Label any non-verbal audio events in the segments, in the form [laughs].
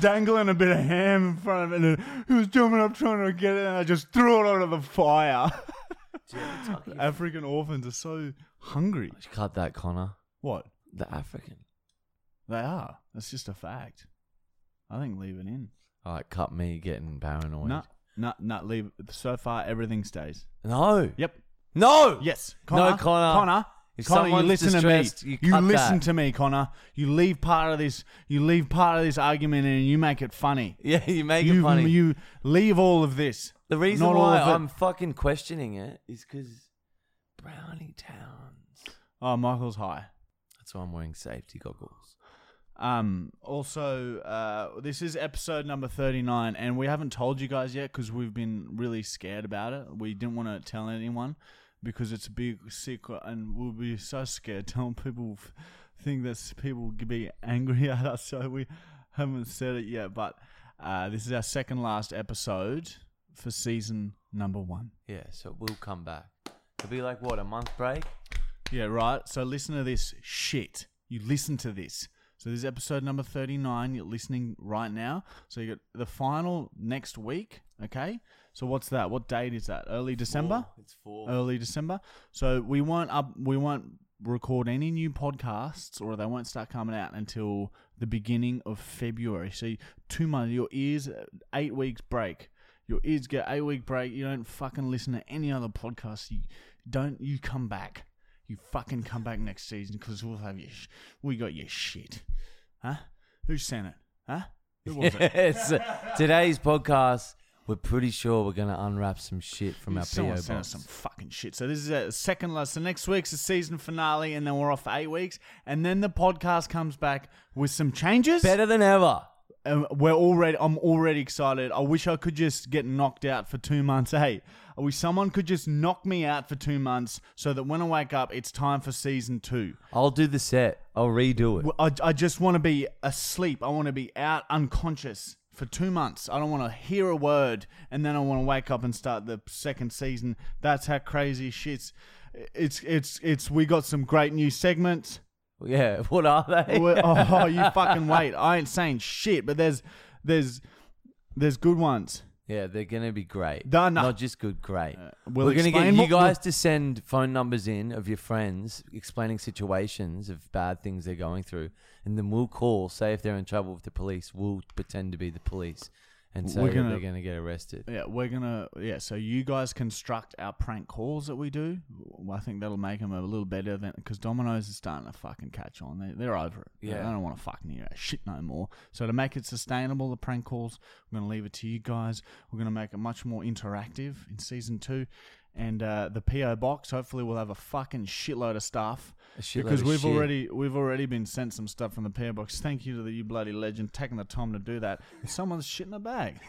Dangling a bit of ham in front of it, and he was jumping up trying to get it, and I just threw it onto the fire. [laughs] African orphans are so hungry. Cut that, Connor. What? The African. They are. That's just a fact. I think leave it in. All right, cut me getting paranoid. No, no, no. Leave. So far, everything stays. No. Yep. No. Yes. No, Connor. Connor. Connor. If Connor, you listen to me. you cut listen that. to me, Connor. You leave part of this. You leave part of this argument, and you make it funny. [laughs] Yeah, you make you, it funny. You leave all of this. the reason not why. I'm fucking questioning it is because Brownie Towns. Oh, Michael's high. That's why I'm wearing safety goggles. Um. Also, uh, this is episode number thirty-nine, and we haven't told you guys yet because we've been really scared about it. We didn't want to tell anyone because it's a big secret, and we'll be so scared [laughs] telling people think that people could be angry at us. So we haven't said it yet. But uh, this is our second last episode for season number one. Yeah, so we'll come back. It'll be like what a month break. Yeah, right. So listen to this shit. You listen to this. So this is episode number 39. You're listening right now. So you got the final next week. Okay. So what's that? What date is that? Early December. Four. It's four. Early December. So we won't up. We won't record any new podcasts, or they won't start coming out until the beginning of February. So two months. Your ears, eight weeks break. Your ears get eight week break. You don't fucking listen to any other podcasts. You don't. You come back. You fucking come back next season because we'll have your. Sh- we got your shit. Huh? Who sent it? Huh? Who was it? [laughs] Yes. Today's podcast, we're pretty sure we're gonna unwrap some shit from our Someone PO sent box. us some fucking shit. So this is a second last. So next week's the season finale, and then we're off for eight weeks, and then the podcast comes back with some changes. Better than ever. We're already. I'm already excited. I wish I could just get knocked out for two months. Hey, I wish someone could just knock me out for two months, so that when I wake up, it's time for season two. I'll do the set. I'll redo it. I, I just want to be asleep. I want to be out unconscious for two months. I don't want to hear a word, and then I want to wake up and start the second season. That's how crazy shit's. It's it's it's. We got some great new segments. Yeah. [laughs] What are they? [laughs] Oh, you fucking wait! I ain't saying shit, but there's there's there's good ones. Yeah, they're gonna be great. No, no. Not just good, great. Uh, we'll We're gonna get explain you what- guys to send phone numbers in of your friends explaining situations of bad things they're going through, and then we'll call. Say if they're in trouble with the police, we'll pretend to be the police and say We're gonna- they're gonna get arrested. Yeah, we're gonna yeah. So you guys construct our prank calls that we do. Well, I think that'll make them a little better than because Domino's is starting to fucking catch on. They, they're over it. Yeah. they don't want to fucking hear that shit no more. So to make it sustainable, the prank calls, we're gonna leave it to you guys. We're gonna make it much more interactive in season two. And uh, the PO box, hopefully, we'll have a fucking shitload of stuff Because we've shit. already we've already been sent some stuff from the PO box. Thank you to the you bloody legend taking the time to do that. Someone's shit in a bag.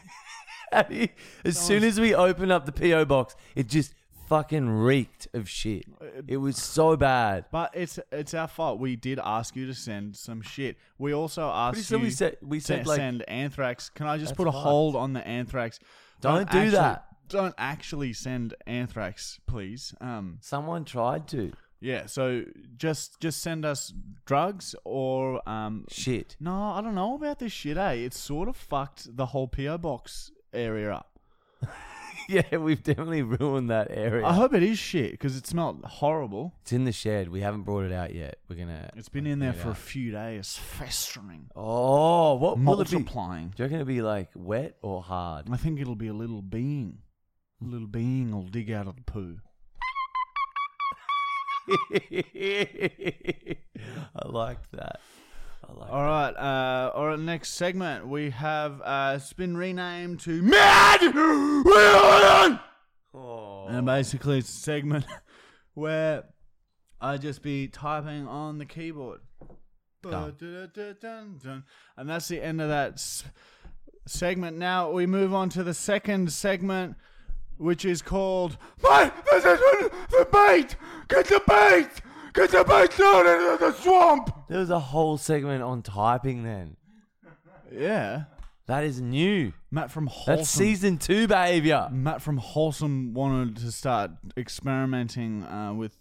[laughs] as soon as we opened up the PO box, it just fucking reeked of shit. It was so bad. But it's it's our fault. We did ask you to send some shit. We also asked sure you we said we to said like send anthrax. Can I just put a fucked. hold on the anthrax? Don't do actually- that. Don't actually send anthrax, please. Um, someone tried to yeah. So just just send us drugs or um. shit. No, I don't know about this shit. Eh, it's sort of fucked the whole PO box area up. [laughs] Yeah, we've definitely ruined that area. I hope it is shit because it smelled horrible. It's in the shed. We haven't brought it out yet. We're gonna. It's been in there for a few days, festering, Oh, what will it be? Do multiplying. you reckon it'll be like wet or hard? I think it'll be a little being. A little being will dig out of the poo. I like that. I like. All right, uh, all right. Next segment we have uh, it's been renamed to Mad William, Oh. and basically it's a segment [laughs] where I just be typing on the keyboard, and that's the end of that s- segment. Now we move on to the second segment, which is called "Mate, this is the bait. Get the bait. Get the bait down into the swamp." There was a whole segment on typing then. Yeah, That is new. Matt from Wholesome. That's season two behavior. Matt from Wholesome wanted to start experimenting uh, with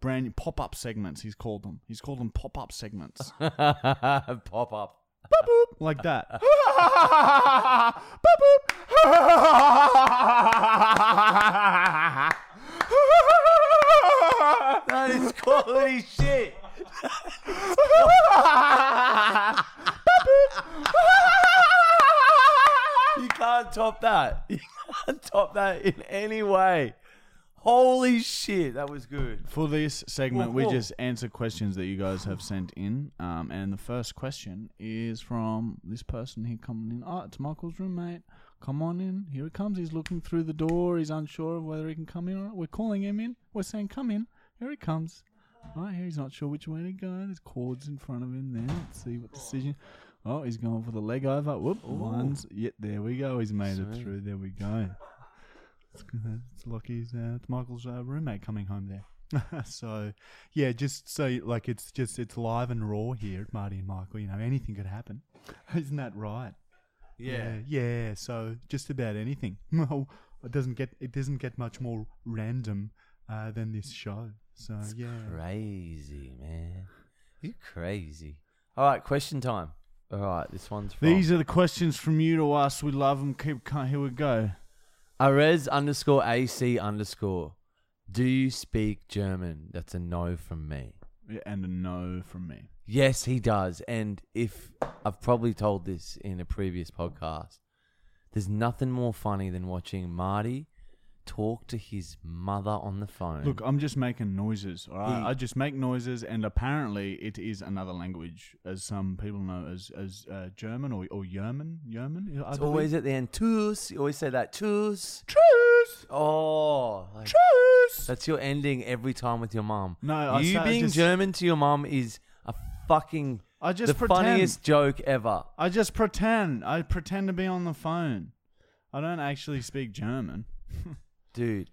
brand new pop-up segments. He's called them. He's called them pop-up segments, [laughs] Pop up. Like that. [laughs] That is quality shit. you can't top that. You can't top that in any way. Holy shit, that was good. For this segment, Whoa, we just answer questions that you guys have sent in. Um, and the first question is from this person here coming in. Oh, it's Michael's roommate. Come on in. Here he comes. He's looking through the door. He's unsure of whether he can come in or not. We're calling him in. We're saying, come in. Here he comes. Right here, he's not sure which way to go. There's cords in front of him there. Let's see what decision. Oh, he's going for the leg over. Whoop. One's. Yeah, there we go. He's made it through. There we go. It's, it's Lockie's, uh, it's Michael's uh, roommate coming home there. [laughs] so, yeah, just so like it's just it's live and raw here at Marty and Michael. You know, anything could happen. [laughs] Isn't that right? yeah, yeah. So just about anything. [laughs] Well, it doesn't get it doesn't get much more random uh, than this show. So yeah, Crazy, man. You crazy. All right, question time. All right, this one's from these are the questions from you to us. We love them. Keep here we go. Arez underscore AC underscore. Do you speak German? That's a no from me. Yeah, and a no from me. Yes, he does. And if I've probably told this in a previous podcast, there's nothing more funny than watching Marty talk to his mother on the phone. Look, I'm just making noises. All right, He- I just make noises, and apparently it is another language, as some people know as as uh, German or or German. German. I it's believe. always at the end. Tschüss. You always say that. Tschüss. truth. Oh, like, Truth. that's your ending every time with your mom. No, I you say- I being just- German to your mom is a fucking I just the pretend. funniest joke ever. I just pretend. I pretend to be on the phone. I don't actually speak German. [laughs] Dude,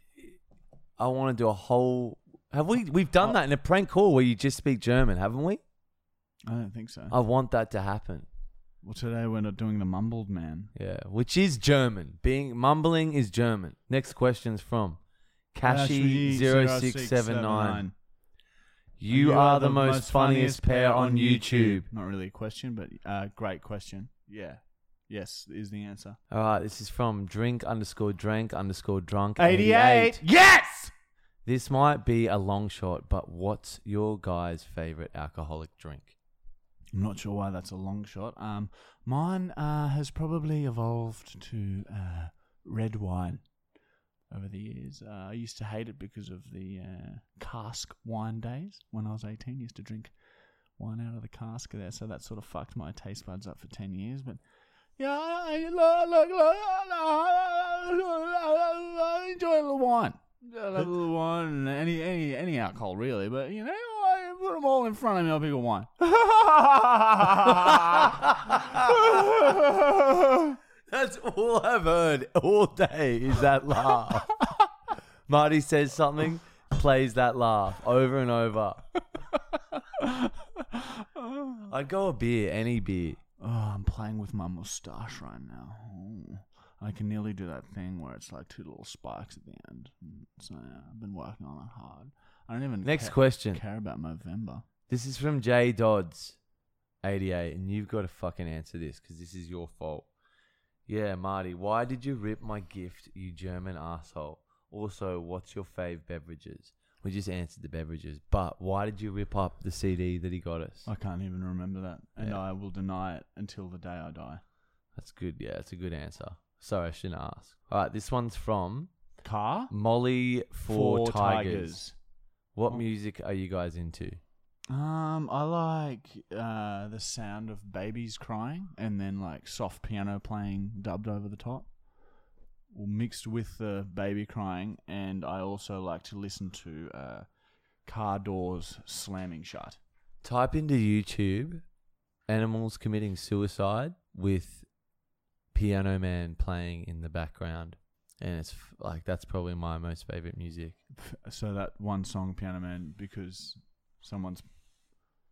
I want to do a whole. Have we? We've done that in a prank call where you just speak German, haven't we? I don't think so. I want that to happen. well, today we're not doing the mumbled man. Yeah, which is German. Being mumbling is German. Next question's from Kashi 0679 You are the most funniest pair on YouTube. Not really a question, but uh, great question. Yeah. Yes, is the answer. All right, this is from drink underscore drank underscore drunk 88. Yes! This might be a long shot, but what's your guy's favorite alcoholic drink? I'm not sure why that's a long shot. Um, mine uh, has probably evolved to uh, red wine over the years. Uh, I used to hate it because of the uh, cask wine days when I was 18. I used to drink wine out of the cask there, so that sort of fucked my taste buds up for 10 years. But yeah, I, enjoy a little wine. A little wine any any any alcohol really, but you know, I put them all in front of me. I'll pick a wine. That's all I've heard all day is that laugh. Marty says something, plays that laugh over and over. I'd go a beer, any beer. Oh, I'm playing with my mustache right now. Oh, I can nearly do that thing where it's like two little spikes at the end. Mm, So yeah, I've been working on it hard. I don't even Next ca- question. care about November. This is from Jay Dodds, 88, and you've got to fucking answer this because this is your fault. Yeah, Marty, why did you rip my gift, you German asshole? Also, what's your fave beverages? We just answered the beverages, but why did you rip up the CD that he got us? I can't even remember that, and Yeah. I will deny it until the day I die. That's good. Yeah, that's a good answer. Sorry, I shouldn't ask. All right, this one's from Car Molly for, Tigers. What Oh. music are you guys into? Um, I like uh, the sound of babies crying and then like soft piano playing dubbed over the top, mixed with the baby crying. And I also like to listen to uh, car doors slamming shut. Type into YouTube animals committing suicide with Piano Man playing in the background, and it's f- like that's probably my most favorite music. So that one song, Piano Man, because someone's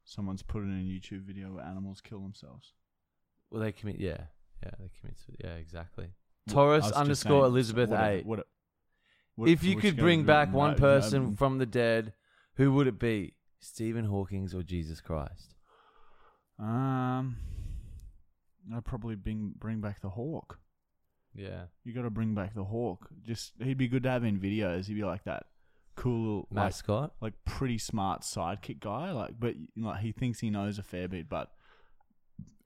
someone's put in a YouTube video where animals kill themselves. Well, they commit, yeah, yeah, they commit. Yeah, exactly. I Taurus underscore saying, Elizabeth whatever- eight. what- what- if you could bring back one no, person mm, from the dead, who would it be? Stephen Hawking's or Jesus Christ? um, I'd probably bring bring back the hawk. Yeah, You got to bring back the hawk. Just he'd be good to have in videos. He'd be like that cool, like mascot. like pretty smart sidekick guy. Like, but like he thinks he knows a fair bit, but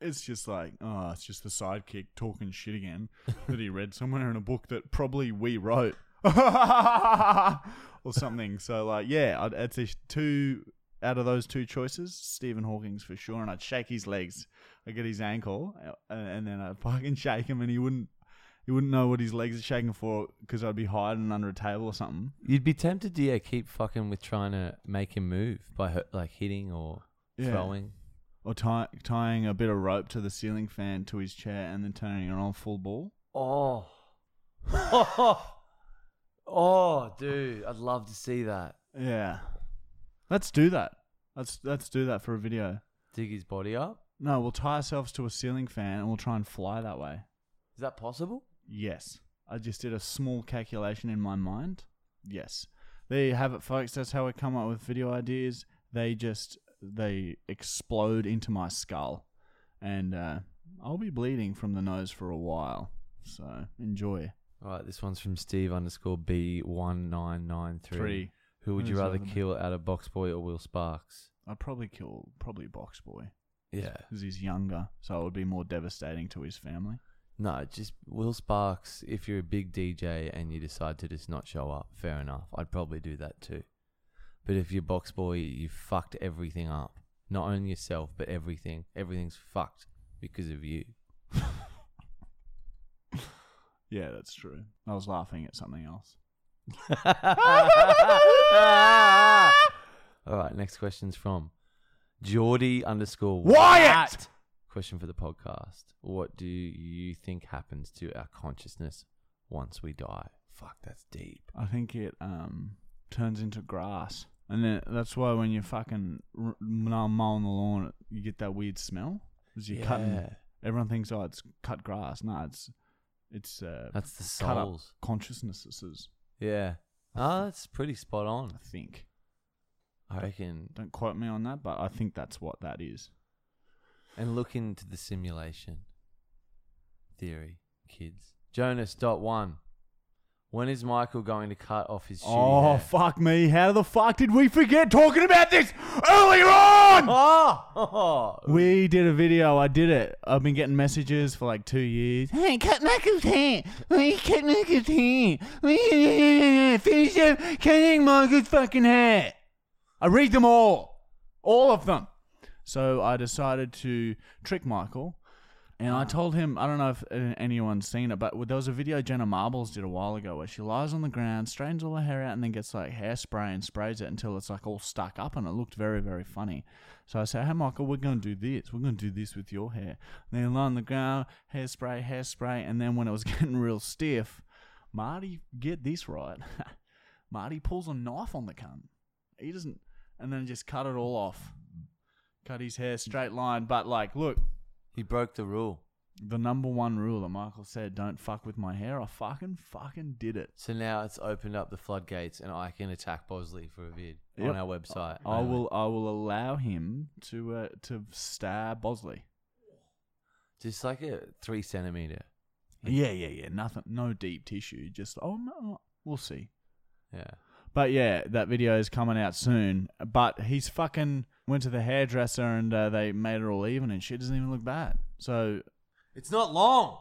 it's just like, oh, it's just the sidekick talking shit again that he read somewhere in a book that probably we wrote [laughs] or something. So like, yeah, I'd, I'd say two out of those two choices, Stephen Hawking's for sure, and I'd shake his legs. I'd get his ankle, uh, and then I'd fucking shake him, and he wouldn't. He wouldn't know what his legs are shaking for because I'd be hiding under a table or something. You'd be tempted to yeah, keep fucking with trying to make him move by like hitting or Yeah. throwing. Or tie, tying a bit of rope to the ceiling fan to his chair and then turning it on full ball. Oh. oh, [laughs] oh, dude, I'd love to see that. Yeah. Let's do that. Let's let's do that for a video. Dig his body up. No, we'll tie ourselves to a ceiling fan and we'll try and fly that way. Is that possible? Yes. I just did a small calculation in my mind. Yes. There you have it, folks. That's how we come up with video ideas. They just they explode into my skull. And uh, I'll be bleeding from the nose for a while. So enjoy. All right, this one's from Steve underscore B one nine nine three. Three. Who would you rather kill out of Box Boy or Will Sparks? I'd probably kill probably Box Boy Yeah. because he's younger, so it would be more devastating to his family. No, just Will Sparks. If you're a big DJ and you decide to just not show up, fair enough. I'd probably do that too. But if you're Box Boy, you fucked everything up. Not only yourself, but everything. Everything's fucked because of you. [laughs] Yeah, that's true. I was laughing at something else. [laughs] All right, next question's from Geordie underscore Wyatt! Question for the podcast. What do you think happens to our consciousness once we die? Fuck, that's deep. I think it um turns into grass, and then that's why when you're fucking r- mowing the lawn, you get that weird smell. Because you're cutting. Yeah. Everyone thinks, oh, it's cut grass. No, it's it's uh, That's the cut up souls. consciousnesses. Yeah. Oh, that's pretty spot on. I think. I reckon. Don't quote me on that, but I think that's what that is. And look into the simulation theory, kids. Jonas dot one. When is Michael going to cut off his shitty Oh hair? fuck me! How the fuck did we forget talking about this earlier on? Oh, [laughs] We did a video. I did it. I've been getting messages for like two years. Hey, cut Michael's hair. Hey, cut Michael's hair. We finish up cutting Michael's fucking hair. I read them all, all of them. So I decided to trick Michael, and I told him I don't know if uh, anyone's seen it, but there was a video Jenna Marbles did a while ago where she lies on the ground, straightens all her hair out, and then gets like hairspray and sprays it until it's like all stuck up, and it looked very very funny. So I said, "Hey Michael, we're gonna do this. We're gonna do this with your hair." And then lie on the ground, hairspray, hairspray, and then when it was [laughs] getting real stiff, Marty, get this right. [laughs] Marty pulls a knife on the cunt. He doesn't, and then just cut it all off. Cut his hair straight line, but like, look, he broke the rule. the number one rule that Michael said, "Don't fuck with my hair." I fucking fucking did it. So now it's opened up the floodgates, and I can attack Bosley for a vid Yep. on our website. I will. I will allow him to uh, to stab Bosley. just like a three centimeter. Yeah, yeah, yeah. Nothing. No deep tissue. Just oh no, we'll see. Yeah. But yeah, that video is coming out soon. But he's fucking went to the hairdresser and uh, they made it all even and shit doesn't even look bad. So It's not long.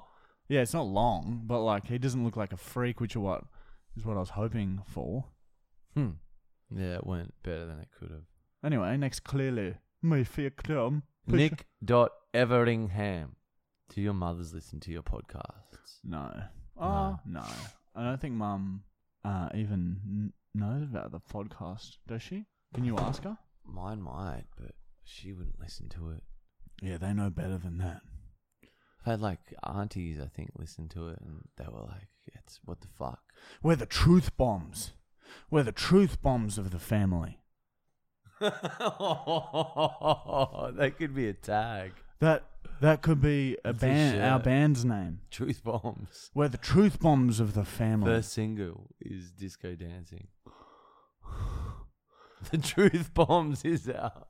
yeah, it's not long, but like he doesn't look like a freak, which is what is what I was hoping for. Hmm. Yeah, it went better than it could have. Anyway, next clearly my fear club. Nick dot Everingham. Do your mothers listen to your podcasts? No. Oh no. I don't think Mum uh, even n- knows about the podcast. Does she? Can you ask her? Mine might, but she wouldn't listen to it. Yeah, they know better than that. I've had like aunties, I think, listen to it, and they were like, "It's what the fuck." We're the truth bombs. We're the truth bombs of the family. [laughs] that could be a tag. That that could be a That's a band, our band's name. Truth bombs. We're the truth bombs of the family. First single is Disco Dancing. [laughs] the Truth Bombs is out.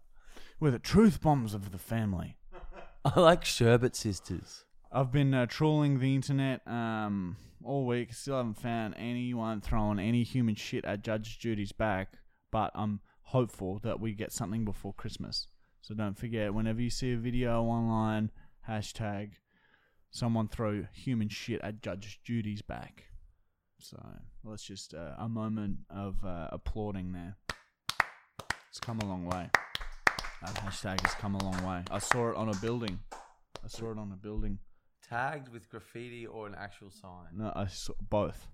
We're the truth bombs of the family. [laughs] I like Sherbet Sisters. I've been uh, trawling the internet um, all week. Still haven't found anyone throwing any human shit at Judge Judy's back, but I'm hopeful that we get something before Christmas. So don't forget, whenever you see a video online, hashtag someone throw human shit at Judge Judy's back. So let's just uh, a moment of uh, applauding there. It's come a long way. That hashtag has come a long way. I saw it on a building. I saw it on a building. Tagged with graffiti or an actual sign. No, I saw both.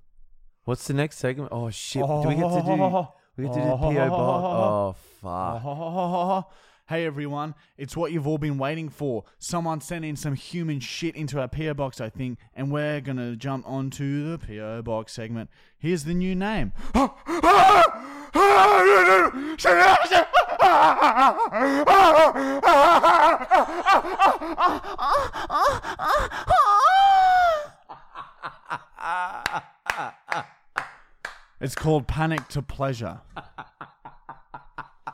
What's the next segment? Oh shit! Do we get to do? We get to do PO [laughs] box. Oh fuck! [laughs] Hey everyone, it's what you've all been waiting for. Someone sent in some human shit into our PO box, I think, and we're gonna jump onto the PO box segment. Here's the new name. [gasps] [laughs] It's called Panic to Pleasure.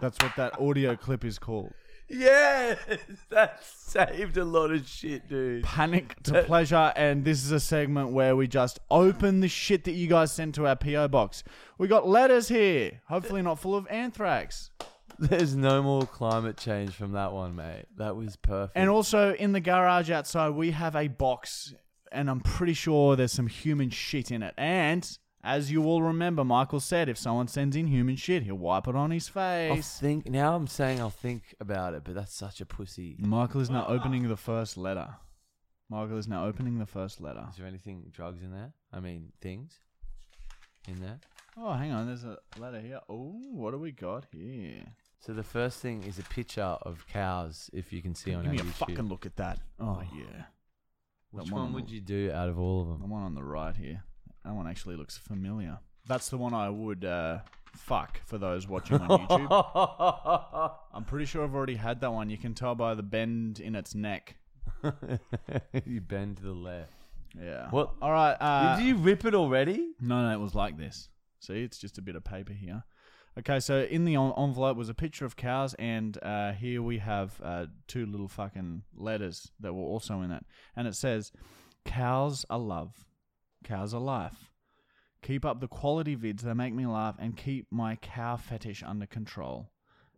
That's what that audio clip is called. Yes, [laughs] that saved a lot of shit, dude. Panic to Pleasure, and this is a segment where we just open the shit that you guys send to our PO box. We got letters here, hopefully not full of anthrax. There's no more climate change from that one, mate. That was perfect. And also in the garage outside, we have a box, and I'm pretty sure there's some human shit in it. And as you all remember, Michael said if someone sends in human shit, he'll wipe it on his I'll face. think now. I'm saying I'll think about it, but that's such a pussy. Michael is now opening the first letter. Michael is now opening the first letter. Is there anything drugs in there? I mean, things in there. Oh, hang on. There's a letter here. Oh, what do we got here? So the first thing is a picture of cows, if you can see on Give our me a YouTube. fucking look at that. Oh, oh. yeah. Which one would you do out of all of them? The one on the right here. That one actually looks familiar. That's the one I would uh, fuck for those watching on [laughs] YouTube. I'm pretty sure I've already had that one. You can tell by the bend in its neck. [laughs] you bend to the left. Yeah. What? All right. Uh, Did you rip it already? No, no, it was like this. See, it's just a bit of paper here. Okay, so in the en- envelope was a picture of cows, and uh, here we have uh, two little fucking letters that were also in it. And it says, Cows are love. Cows are life. Keep up the quality vids, they make me laugh, and keep my cow fetish under control.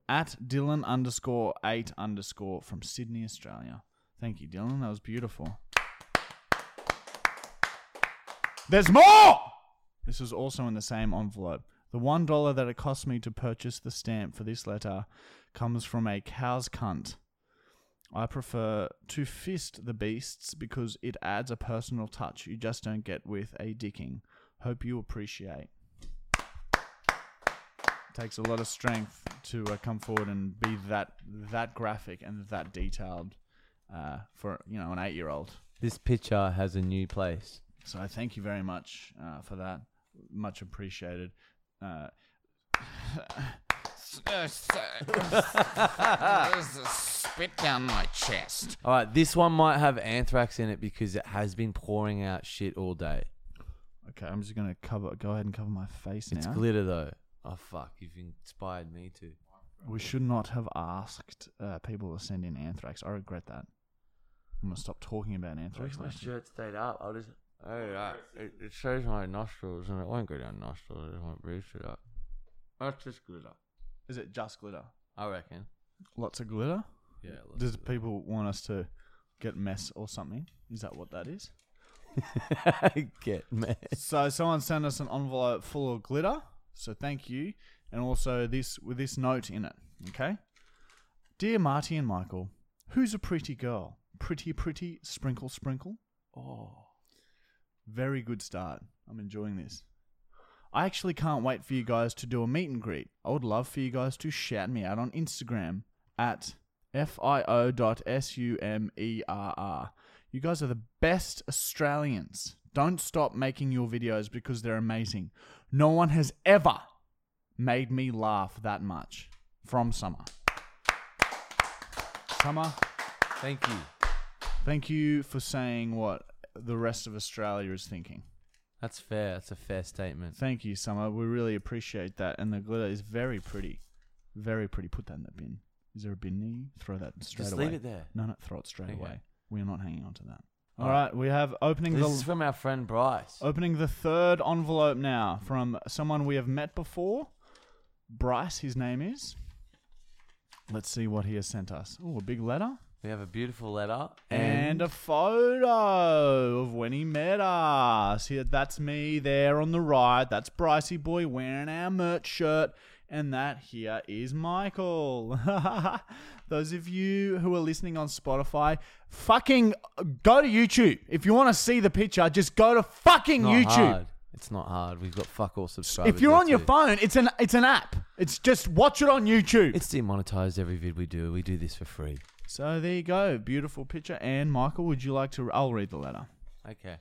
At Dylan underscore 8 underscore from Sydney, Australia. Thank you, Dylan. That was beautiful. There's more! This was also in the same envelope. The one dollar that it cost me to purchase the stamp for this letter comes from a cow's cunt. I prefer to fist the beasts because it adds a personal touch you just don't get with a dicking. Hope you appreciate. Takes a lot of strength to uh, come forward and be that that graphic and that detailed uh, for you know an eight year old. This picture has a new place. So I thank you very much uh, for that. Much appreciated. [laughs] [laughs] Uh, spit down my chest. All right, this one might have anthrax in it because it has been pouring out shit all day. okay, I'm just gonna cover. Go ahead and cover my face It's now. glitter though. Oh fuck, you've inspired me to. we should not have asked uh, people to send in anthrax. I regret that. I'm gonna stop talking about anthrax. my later. shirt stayed up. I'll just. Oh, right. it, it shows my nostrils and it won't go down nostrils. It won't boost it up. That's just glitter. Is it just glitter? I reckon. Lots of glitter. Yeah. Does people want us to get mess or something? Is that what that is? [laughs] get mad. so someone sent us an envelope full of glitter. So thank you, and also this with this note in it. Okay, dear Marty and Michael, who's a pretty girl? Pretty, pretty, sprinkle, sprinkle. Oh. Very good start. I'm enjoying this. I actually can't wait for you guys to do a meet and greet. I would love for you guys to shout me out on Instagram at fio.sumerr. You guys are the best Australians. Don't stop making your videos because they're amazing. No one has ever made me laugh that much. From Summer. Summer, Thank you. thank you for saying what the rest of Australia is thinking. That's fair. That's a fair statement. Thank you, Summer. We really appreciate that. And the glitter is very pretty. Very pretty. Put that in the bin. Is there a bin near you? Throw that straight Just away. leave it there. No, no, throw it straight Okay. away. We are not hanging on to that. All All right. we have opening This the is from our friend Bryce. opening the third envelope now from someone we have met before. Bryce, his name is. Let's see what he has sent us. Oh, a big letter We have a beautiful letter and a photo of when he met us. Here, that's me there on the right. That's Brycey boy wearing our merch shirt. And that here is Michael. [laughs] Those of you who are listening on Spotify, fucking go to YouTube. If you want to see the picture, just go to fucking Not YouTube. hard. It's not hard. We've got fuck all subscribers. If you're there on your too. phone, it's an it's an app. It's just watch it on YouTube. it's demonetized every vid we do. We do this for free. so there you go, beautiful picture. And Michael, would you like to? I'll read the letter. Okay.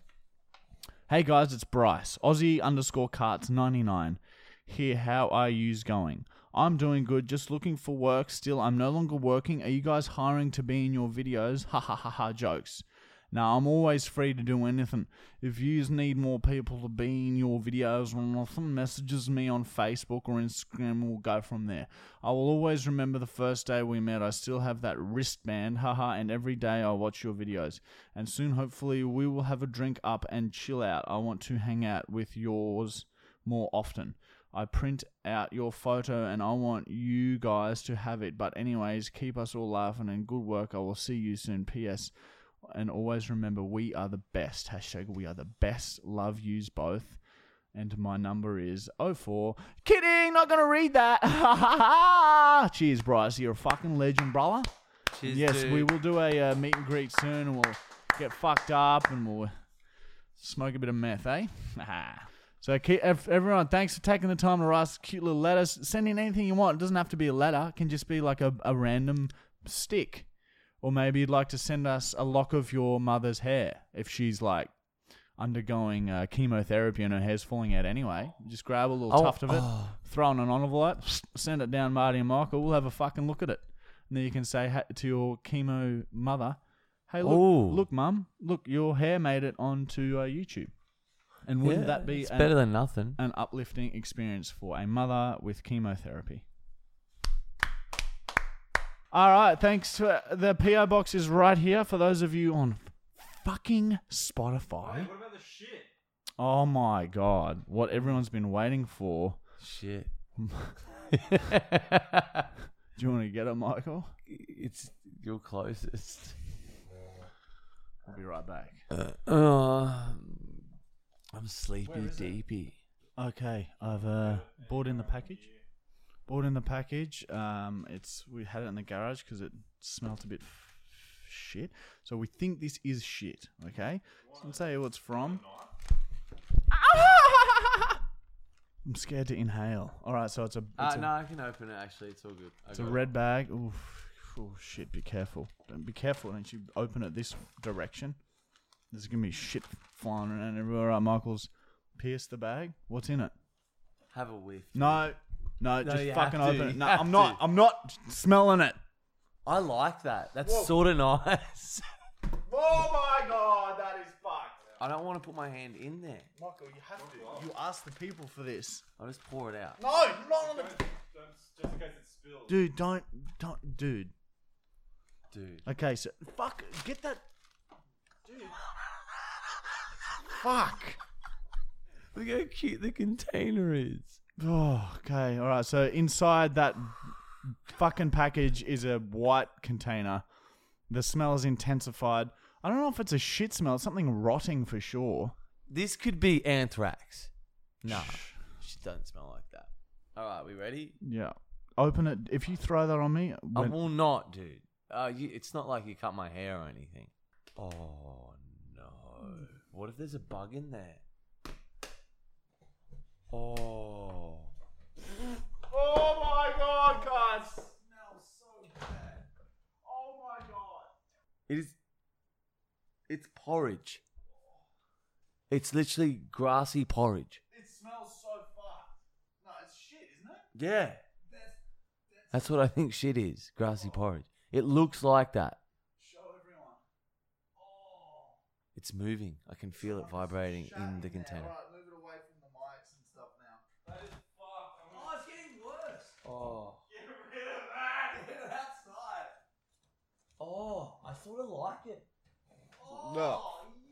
Hey guys, it's Bryce. Aussie underscore carts 99. Here, how are yous going? I'm doing good, just looking for work. Still, I'm no longer working. Are you guys hiring to be in your videos? Ha ha ha ha jokes. Now, I'm always free to do anything. If yous need more people to be in your videos or nothing, messages me on Facebook or Instagram we'll go from there. I will always remember the first day we met. I still have that wristband, haha, and every day I watch your videos. And soon, hopefully, we will have a drink up and chill out. I want to hang out with yours more often. I print out your photo and I want you guys to have it. But, anyways, keep us all laughing and good work. I will see you soon. P.S. And always remember, we are the best. Hashtag we are the best. Love yous both. And my number is 04. Kidding, not going to read that. [laughs] Cheers, Bryce. You're a fucking legend, brother. Cheers, yes, dude. we will do a uh, meet and greet soon and we'll get fucked up and we'll smoke a bit of meth, eh? [laughs] so, keep, everyone, thanks for taking the time to write us cute little letters. Send in anything you want. It doesn't have to be a letter, it can just be like a, a random stick. Or maybe you'd like to send us a lock of your mother's hair if she's like undergoing uh, chemotherapy and her hair's falling out anyway. Just grab a little Oh, tuft of it, oh. throw it in an envelope, send it down Marty and Michael. We'll have a fucking look at it. And then you can say to your chemo mother, hey, look, Ooh. look, mum, look, your hair made it onto uh, YouTube. And wouldn't Yeah, that be It's an, better than nothing. an uplifting experience for a mother with chemotherapy? All right, thanks. To, the PO box is right here for those of you on fucking Spotify. What about the shit? Oh my god, what everyone's been waiting for. Shit. [laughs] Do you want to get it, Michael? it's your closest. I'll be right back. Uh, I'm sleepy deepy. Okay, I've uh, bought in the package. Bought in the package. Um, it's we had it in the garage because it smelt a bit f- shit. So we think this is shit. Okay, so I'll tell you what it's from. [laughs] I'm scared to inhale. All right, so it's a it's, Uh, a, no, I can open it. Actually, it's all good. I it's a got it. red bag. Oof. Oh shit! Be careful. Don't be careful. Don't you open it this direction. There's gonna be shit flying around everywhere. All right, Michael's pierced the bag. What's in it? Have a whiff. No, no, No, just you fucking have to, open it. you No, have I'm not. to. I'm not smelling it. I like that. That's sort of nice. [laughs] Oh my god, that is fucked. I don't want to put my hand in there. Michael, you have to. You asked the people for this. I'll just pour it out. No, not on the. Just in case it's spilled. Dude, don't, don't, dude. Dude. Okay, so fuck, get that. Dude. Fuck. Look how cute the container is. Oh, okay. All right. So inside that fucking package is a white container. The smell is intensified. I don't know if it's a shit smell. It's something rotting for sure. This could be anthrax. Nah, she doesn't smell like that. All right, we ready? Yeah. Open it. If you throw that on me, I when- will not, dude. Uh, you, it's not like you cut my hair or anything. Oh no! What if there's a bug in there? Oh. Oh my god, guys! Smells so bad. Oh my god. It is. It's porridge. It's literally grassy porridge. It smells so fucked. No, it's shit, isn't it? Yeah. That's what I think shit is. Grassy oh. porridge. It looks like that. Show everyone. Oh. It's moving. I can feel it vibrating in the container. Alright, move it away from the mics and stuff now. That is fucked. I'm Oh, it's getting worse. Oh. get rid of that. [laughs] Get it outside. Oh, I sort of like it. Oh, No.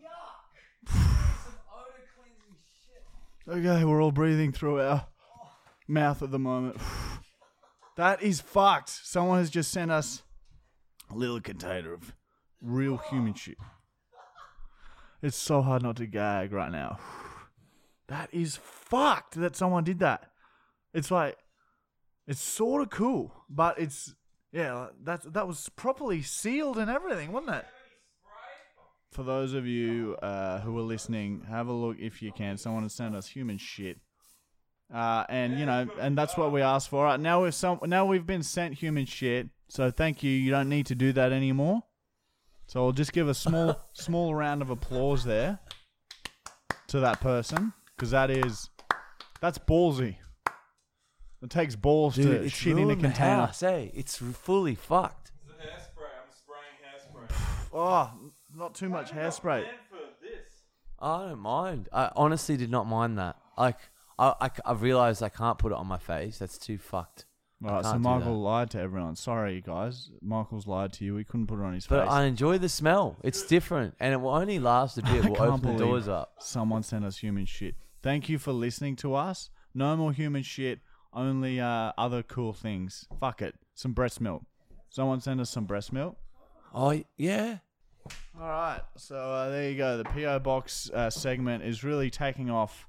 yuck. Some odor cleansing shit. Okay, we're all breathing through our mouth at the moment. [sighs] That is fucked. Someone has just sent us a little container of real human shit. It's so hard not to gag right now. [sighs] That is fucked that someone did that. It's like it's sort of cool, but it's yeah, that that was properly sealed and everything, wasn't it? For those of you uh, who are listening, have a look if you can. Someone has sent us human shit, uh, and you know, and that's what we asked for. Right, now we've some, now we've been sent human shit, so thank you. You don't need to do that anymore. So I'll just give a small [laughs] small round of applause there to that person because that is that's ballsy. It takes balls Dude, to it's shit in a ruined the container. house, eh? It's fully fucked. It's a hairspray. I'm spraying hairspray. [sighs] Oh, not too much Why have you hairspray. got for this? I don't mind. I honestly did not mind that. Like, I, I, I realized I can't put it on my face. That's too fucked. I Right, so can't do Michael that. lied to everyone. Sorry, guys. Michael's lied to you. We couldn't put it on his face. But face. I enjoy the smell. It's different, and it will only last a bit. [laughs] I We'll can't open the believe doors up. Someone sent us human shit. Thank you for listening to us. No more human shit. Only uh, other cool things. Fuck it. Some breast milk. Someone sent us some breast milk. Oh yeah. All right. So uh, there you go. The PO box uh, segment is really taking off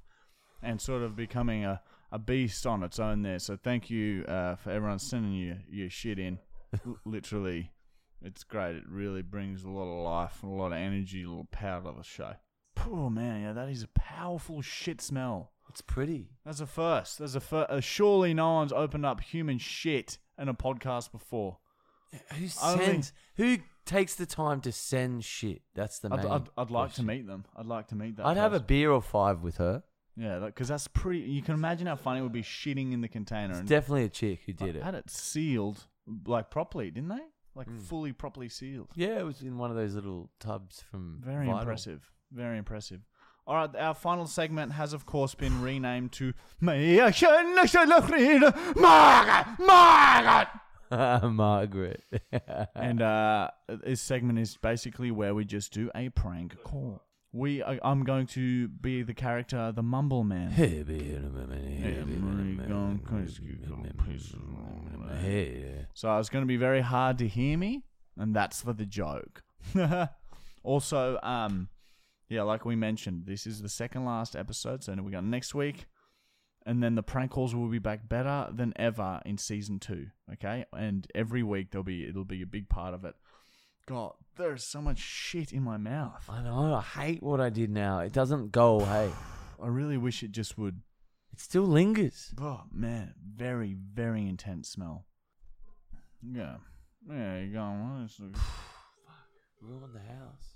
and sort of becoming a, a beast on its own there. So thank you uh, for everyone sending you your shit in. [laughs] Literally, it's great. It really brings a lot of life, a lot of energy, a little power to the show. Oh man, yeah, that is a powerful shit smell. It's pretty. That's a first. That's a first. Uh, surely no one's opened up human shit in a podcast before. Who Only- sends? Who takes the time to send shit? That's the main. I'd, I'd, I'd like to meet them. I'd like to meet that. I'd have a beer or five with her. Yeah, because that's pretty. You can imagine how funny it would be shitting in the container. It's and definitely a chick who did it. Had it sealed like properly, didn't they? Like Mm. fully properly sealed. Yeah, it was in one of those little tubs from. Very impressive. Very impressive. All right, our final segment has, of course, been renamed to Margaret. Margaret. [laughs] Margaret. [laughs] and uh, this segment is basically where we just do a prank call. We, I, I'm going to be the character, the Mumble Man. Hey. So it's going to be very hard to hear me, and that's for the joke. [laughs] also, um, yeah, like we mentioned, this is the second last episode, so we got next week, and then the prank calls will be back better than ever in season two. Okay, and every week there'll be it'll be a big part of it. God, there's so much shit in my mouth. I know. I hate what I did now. It doesn't go away. I really wish it just would. It still lingers. Oh man, very very intense smell. Yeah, there you go. Well, it's- [sighs] Ruin the house.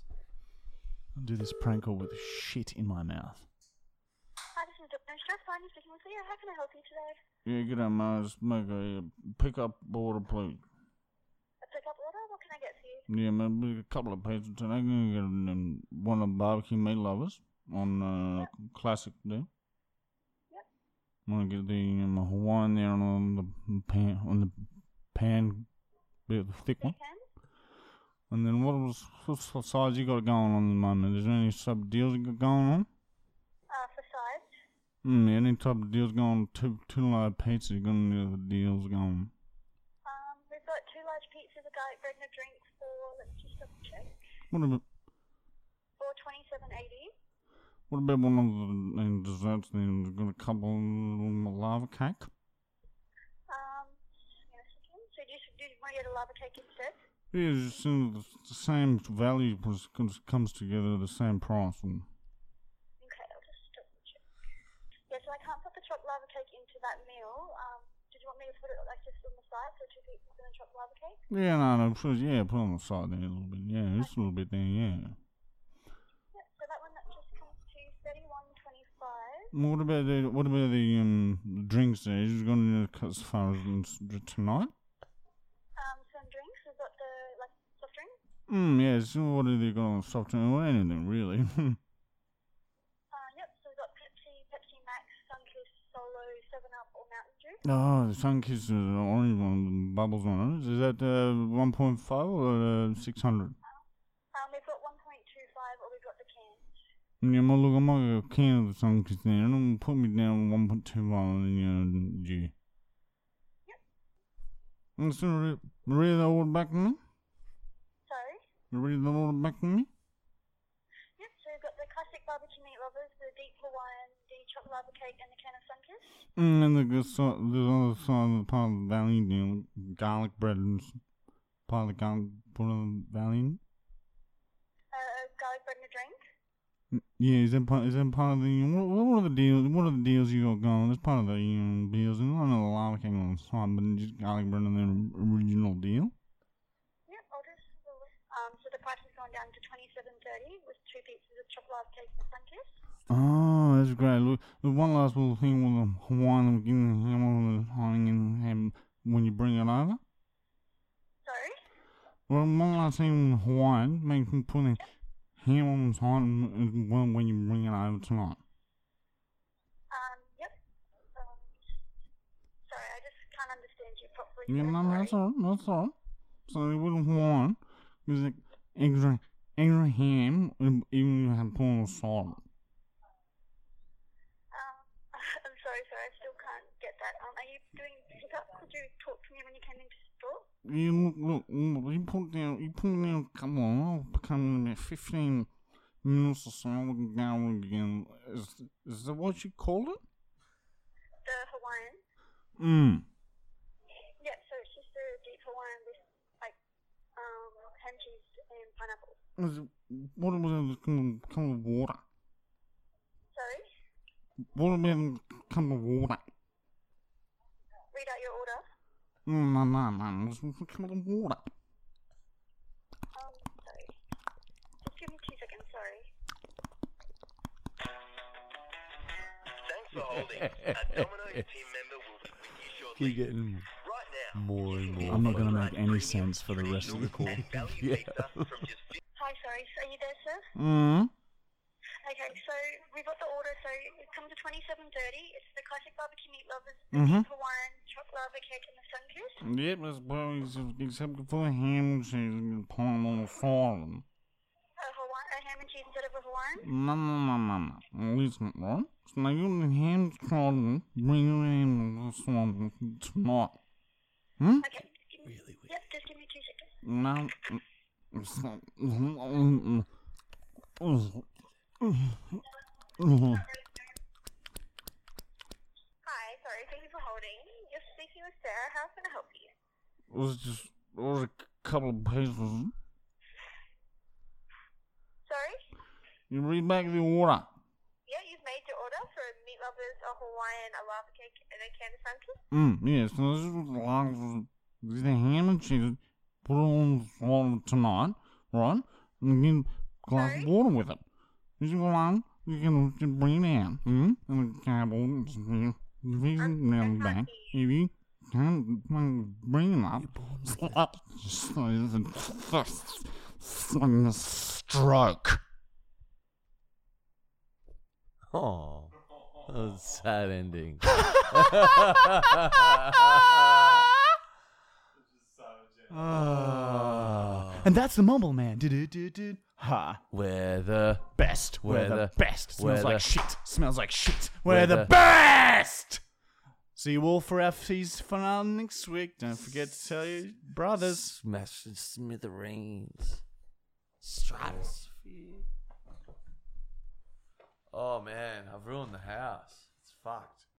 I'll do this prank call with shit in my mouth. Hi, this is Dr. Stress. Fine, you speaking with Leah. How can I help you today? Yeah, get up, man. Just make a pickup order, please. A pickup order? What can I get for you? Yeah, maybe a couple of pizzas tonight. Get um, one of the barbecue meat lovers on uh, classic there. Yep. I'm gonna get the um, Hawaiian there on the pan, on the pan, bit the thick one. And then what was what size you got going on at the moment? Is there any sub deals you got going on? Uh, for size? Mm, any type of deals going? Two two large pizzas. You gonna need the deals going? Um, we've got two large pizzas, a garlic bread, and a drink for, let's just double What about for twenty-seven eighty. what about one of the uh, desserts? Then got a couple of lava cake. Um, give me a second. So do you, do you want to get a lava cake instead? Yeah, it's just, uh, the the same value was, comes, comes together the same price. And Okay, I'll just double check. Yeah, so I can't put the chopped lava cake into that meal. Um, want me to put it like just on the side, so two and a chopped lava cake? yeah, no, no, put, yeah, put on the side there a little bit. Yeah, just a little bit there. Yeah. So that one that just comes to thirty-one twenty-five. What about the what about the um drinks there? Going to cut as far as tonight? Um, some drinks. We've got the like soft drink. Mm, yeah. So what have they got on soft drink or anything really? [laughs] Uh, yep. So we've got Pepsi, Pepsi Max, Sunkist, Solo, Seven Up, Mountain Dew. oh, the the orange one, bubbles on it. Is that uh, one point five or uh, six hundred? Um, we've got one point two five, or we've got the cans. Yeah, well, look, I might get a can of the Sunkist there, and put me down one point two one and you know, G. Yep. And so, re- read the order back to me. Sorry. Read the order back to me. Yep. So we've got the classic barbecue meat lovers, the deep Lava cake, and the can of Sunkist. Mm, and the good side, the other side of the part of the valley, you know, garlic bread and of the garlic part of the valley. Uh, garlic bread and a drink. Mm, Yeah, is that part? Is that part of the? What, what are the deals? What are the deals you got going? That's part of the um, deals. And I know the lava cake on the side, but just garlic bread and the original deal. Yep. I'll just. Um, so the price has gone down to twenty-seven thirty with two pieces of chocolate cake and the Sunkist. Oh, that's great. Look, the one last little thing with the Hawaiian, getting the ham on the honey and ham when you bring it over. Sorry. Well, one last thing with Hawaiian, make you put the ham on the side when you bring it over tonight. Um. Yep. Um. Sorry, I just can't understand you properly. Yeah, no, sorry. that's all. That's all. So with the Hawaiian, there's like extra extra ham, and even you have put on the side. Um, I'm sorry, sir. I still can't get that. Um, are you doing pickup? Could you talk to me when you came into the store? You look, you put down, you put down couple of, oh, become about 15 minutes or so, down again. Is, is that what you called it? The Hawaiian. Mm. Yeah. So it's just a deep Hawaiian with like um ham cheese and pineapple. Is it, what about the come, come with water? Sorry. What about come with water? Read out your order. Come with water. Um, sorry. Just give me two seconds. Sorry. Thanks for holding. A Domino's team member will be with you shortly. Keep getting Right now. more and more. I'm not gonna make any sense for the rest of the call. [laughs] Yeah. pizza from just Hi. Sorry. Are you there, sir? Mm. Okay. So we've got the order. So it comes to twenty-seven thirty. It's the classic barbecue meat lovers, the Mhm. deep Hawaiian chocolate lava cake, and the Sunkist. Yep, that's well, except for the ham and cheese and palm on the side. A Hawaiian, a ham and cheese instead of a Hawaiian. No, no, no, no, no. Listen, right? So now you the ham crawling, bring your ham on this one tonight. Hmm? Okay. Give me, Really weird. Yep. Just give me two seconds. No. It's not. Hi. Sorry. Thank you for holding. You're speaking with Sarah. How can I help you? It was just it was a couple of pieces. Sorry. You read back the order. Yeah, you've made your order for a meat lovers, a Hawaiian, a lava cake, and a can of Sunkist. Mm, yes. so this is the last the ham and cheese. Put it on the tonight, right? And a glass Sorry? of water with it. This go one you can just bring it out. Hmm? And the cable, if you I'm- I down can't back, hear if you can't fucking bring it up, up, fucking stroke. Oh, that was a sad ending. [laughs] [laughs] Ah. And that's the Mumble Man. Du-du-du-du. Ha. We're the Best. We're, We're the, the- best. Smells like the- shit. Smells like shit. We're, We're the, the- best. See you all for our feast finale next week. Don't forget to tell your brothers. smash the smithereens, stratosphere. Oh man, I've ruined the house. It's fucked.